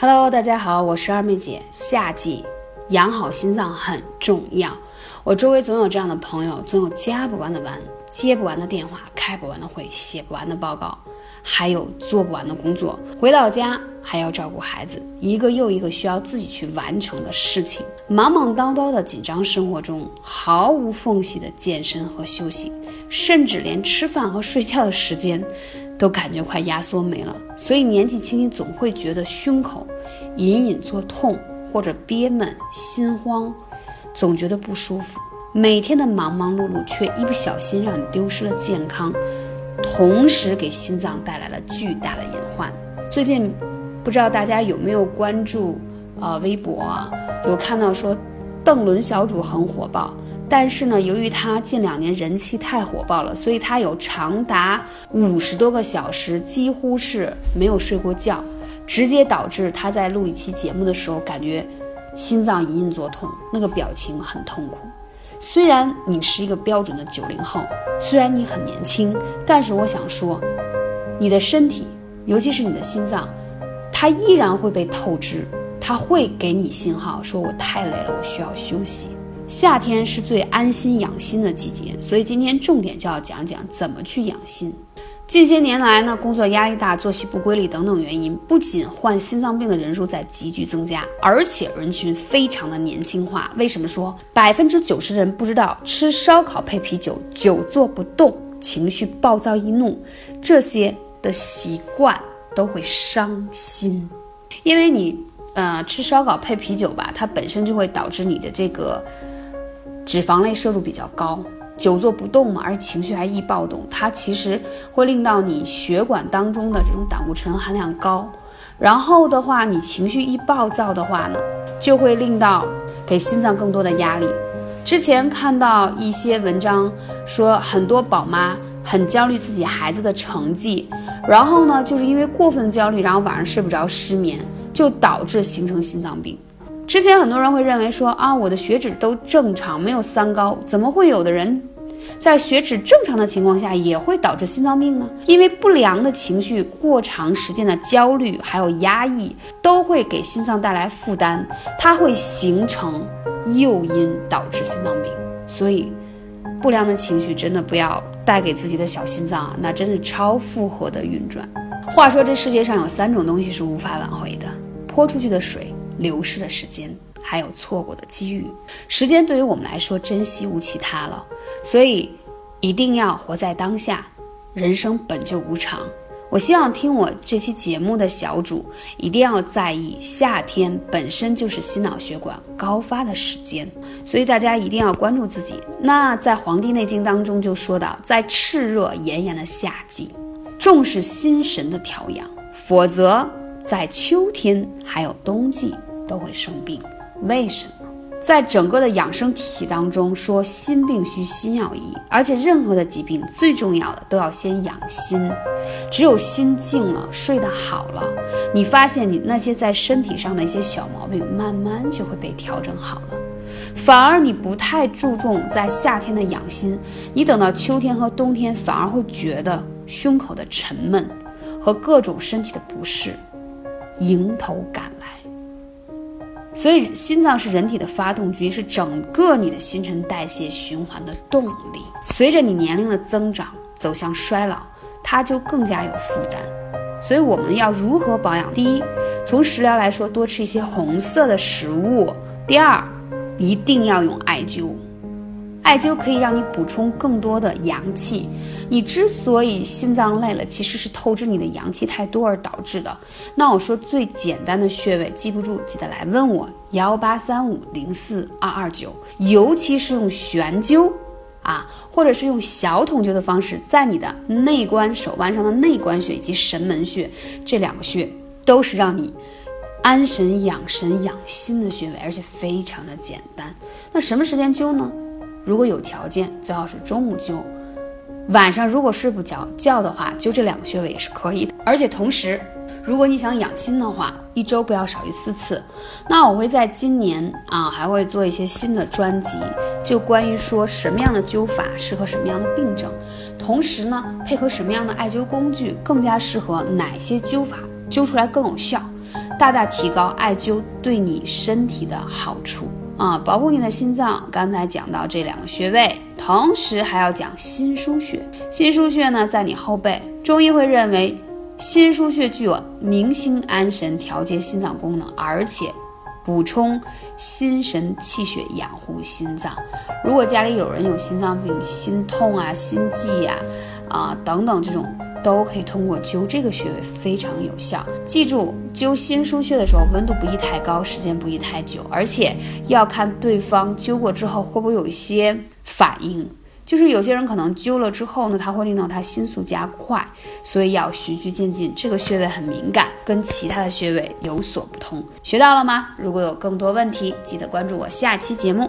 Hello，大家好，我是二妹姐。夏季养好心脏很重要。我周围总有这样的朋友，总有加不完的班、接不完的电话、开不完的会、写不完的报告，还有做不完的工作。回到家还要照顾孩子，一个又一个需要自己去完成的事情。忙忙叨叨的紧张生活中，毫无缝隙的健身和休息，甚至连吃饭和睡觉的时间。都感觉快压缩没了，所以年纪轻轻总会觉得胸口隐隐作痛，或者憋闷、心慌，总觉得不舒服。每天的忙忙碌碌，却一不小心让你丢失了健康，同时给心脏带来了巨大的隐患。最近不知道大家有没有关注呃微博啊？有看到说邓伦小组很火爆。但是呢，由于他近两年人气太火爆了，所以他有长达五十多个小时几乎是没有睡过觉，直接导致他在录一期节目的时候感觉心脏隐隐作痛，那个表情很痛苦。虽然你是一个标准的九零后，虽然你很年轻，但是我想说，你的身体，尤其是你的心脏，它依然会被透支，它会给你信号，说我太累了，我需要休息。夏天是最安心养心的季节，所以今天重点就要讲讲怎么去养心。近些年来呢，工作压力大、作息不规律等等原因，不仅患心脏病的人数在急剧增加，而且人群非常的年轻化。为什么说百分之九十的人不知道吃烧烤配啤酒、久坐不动、情绪暴躁易怒这些的习惯都会伤心？因为你呃吃烧烤配啤酒吧，它本身就会导致你的这个。脂肪类摄入比较高，久坐不动嘛，而且情绪还易暴动，它其实会令到你血管当中的这种胆固醇含量高，然后的话，你情绪一暴躁的话呢，就会令到给心脏更多的压力。之前看到一些文章说，很多宝妈很焦虑自己孩子的成绩，然后呢，就是因为过分焦虑，然后晚上睡不着，失眠，就导致形成心脏病。之前很多人会认为说啊，我的血脂都正常，没有三高，怎么会有的人在血脂正常的情况下也会导致心脏病呢？因为不良的情绪、过长时间的焦虑还有压抑，都会给心脏带来负担，它会形成诱因，导致心脏病。所以，不良的情绪真的不要带给自己的小心脏啊，那真是超负荷的运转。话说，这世界上有三种东西是无法挽回的：泼出去的水。流失的时间，还有错过的机遇。时间对于我们来说，珍惜无其他了。所以，一定要活在当下。人生本就无常。我希望听我这期节目的小主一定要在意，夏天本身就是心脑血管高发的时间，所以大家一定要关注自己。那在《黄帝内经》当中就说到，在炽热炎炎的夏季，重视心神的调养，否则在秋天还有冬季。都会生病，为什么？在整个的养生体系当中，说心病需心药医，而且任何的疾病最重要的都要先养心。只有心静了，睡得好了，你发现你那些在身体上的一些小毛病，慢慢就会被调整好了。反而你不太注重在夏天的养心，你等到秋天和冬天，反而会觉得胸口的沉闷和各种身体的不适迎头赶来。所以，心脏是人体的发动机，是整个你的新陈代谢循环的动力。随着你年龄的增长，走向衰老，它就更加有负担。所以，我们要如何保养？第一，从食疗来说，多吃一些红色的食物；第二，一定要用艾灸。艾灸可以让你补充更多的阳气。你之所以心脏累了，其实是透支你的阳气太多而导致的。那我说最简单的穴位，记不住记得来问我幺八三五零四二二九。尤其是用悬灸啊，或者是用小筒灸的方式，在你的内关手腕上的内关穴以及神门穴这两个穴，都是让你安神养神养心的穴位，而且非常的简单。那什么时间灸呢？如果有条件，最好是中午灸。晚上如果睡不着觉的话，灸这两个穴位也是可以的。而且同时，如果你想养心的话，一周不要少于四次。那我会在今年啊，还会做一些新的专辑，就关于说什么样的灸法适合什么样的病症，同时呢，配合什么样的艾灸工具更加适合哪些灸法，灸出来更有效。大大提高艾灸对你身体的好处啊，保护你的心脏。刚才讲到这两个穴位，同时还要讲心腧穴。心腧穴呢，在你后背。中医会认为，心腧穴具有宁心安神、调节心脏功能，而且。补充心神气血，养护心脏。如果家里有人有心脏病、心痛啊、心悸呀、啊等等这种，都可以通过灸这个穴位非常有效。记住，灸心腧穴的时候，温度不宜太高，时间不宜太久，而且要看对方灸过之后会不会有一些反应。就是有些人可能灸了之后呢，它会令到他心速加快，所以要循序渐进。这个穴位很敏感，跟其他的穴位有所不同。学到了吗？如果有更多问题，记得关注我下期节目。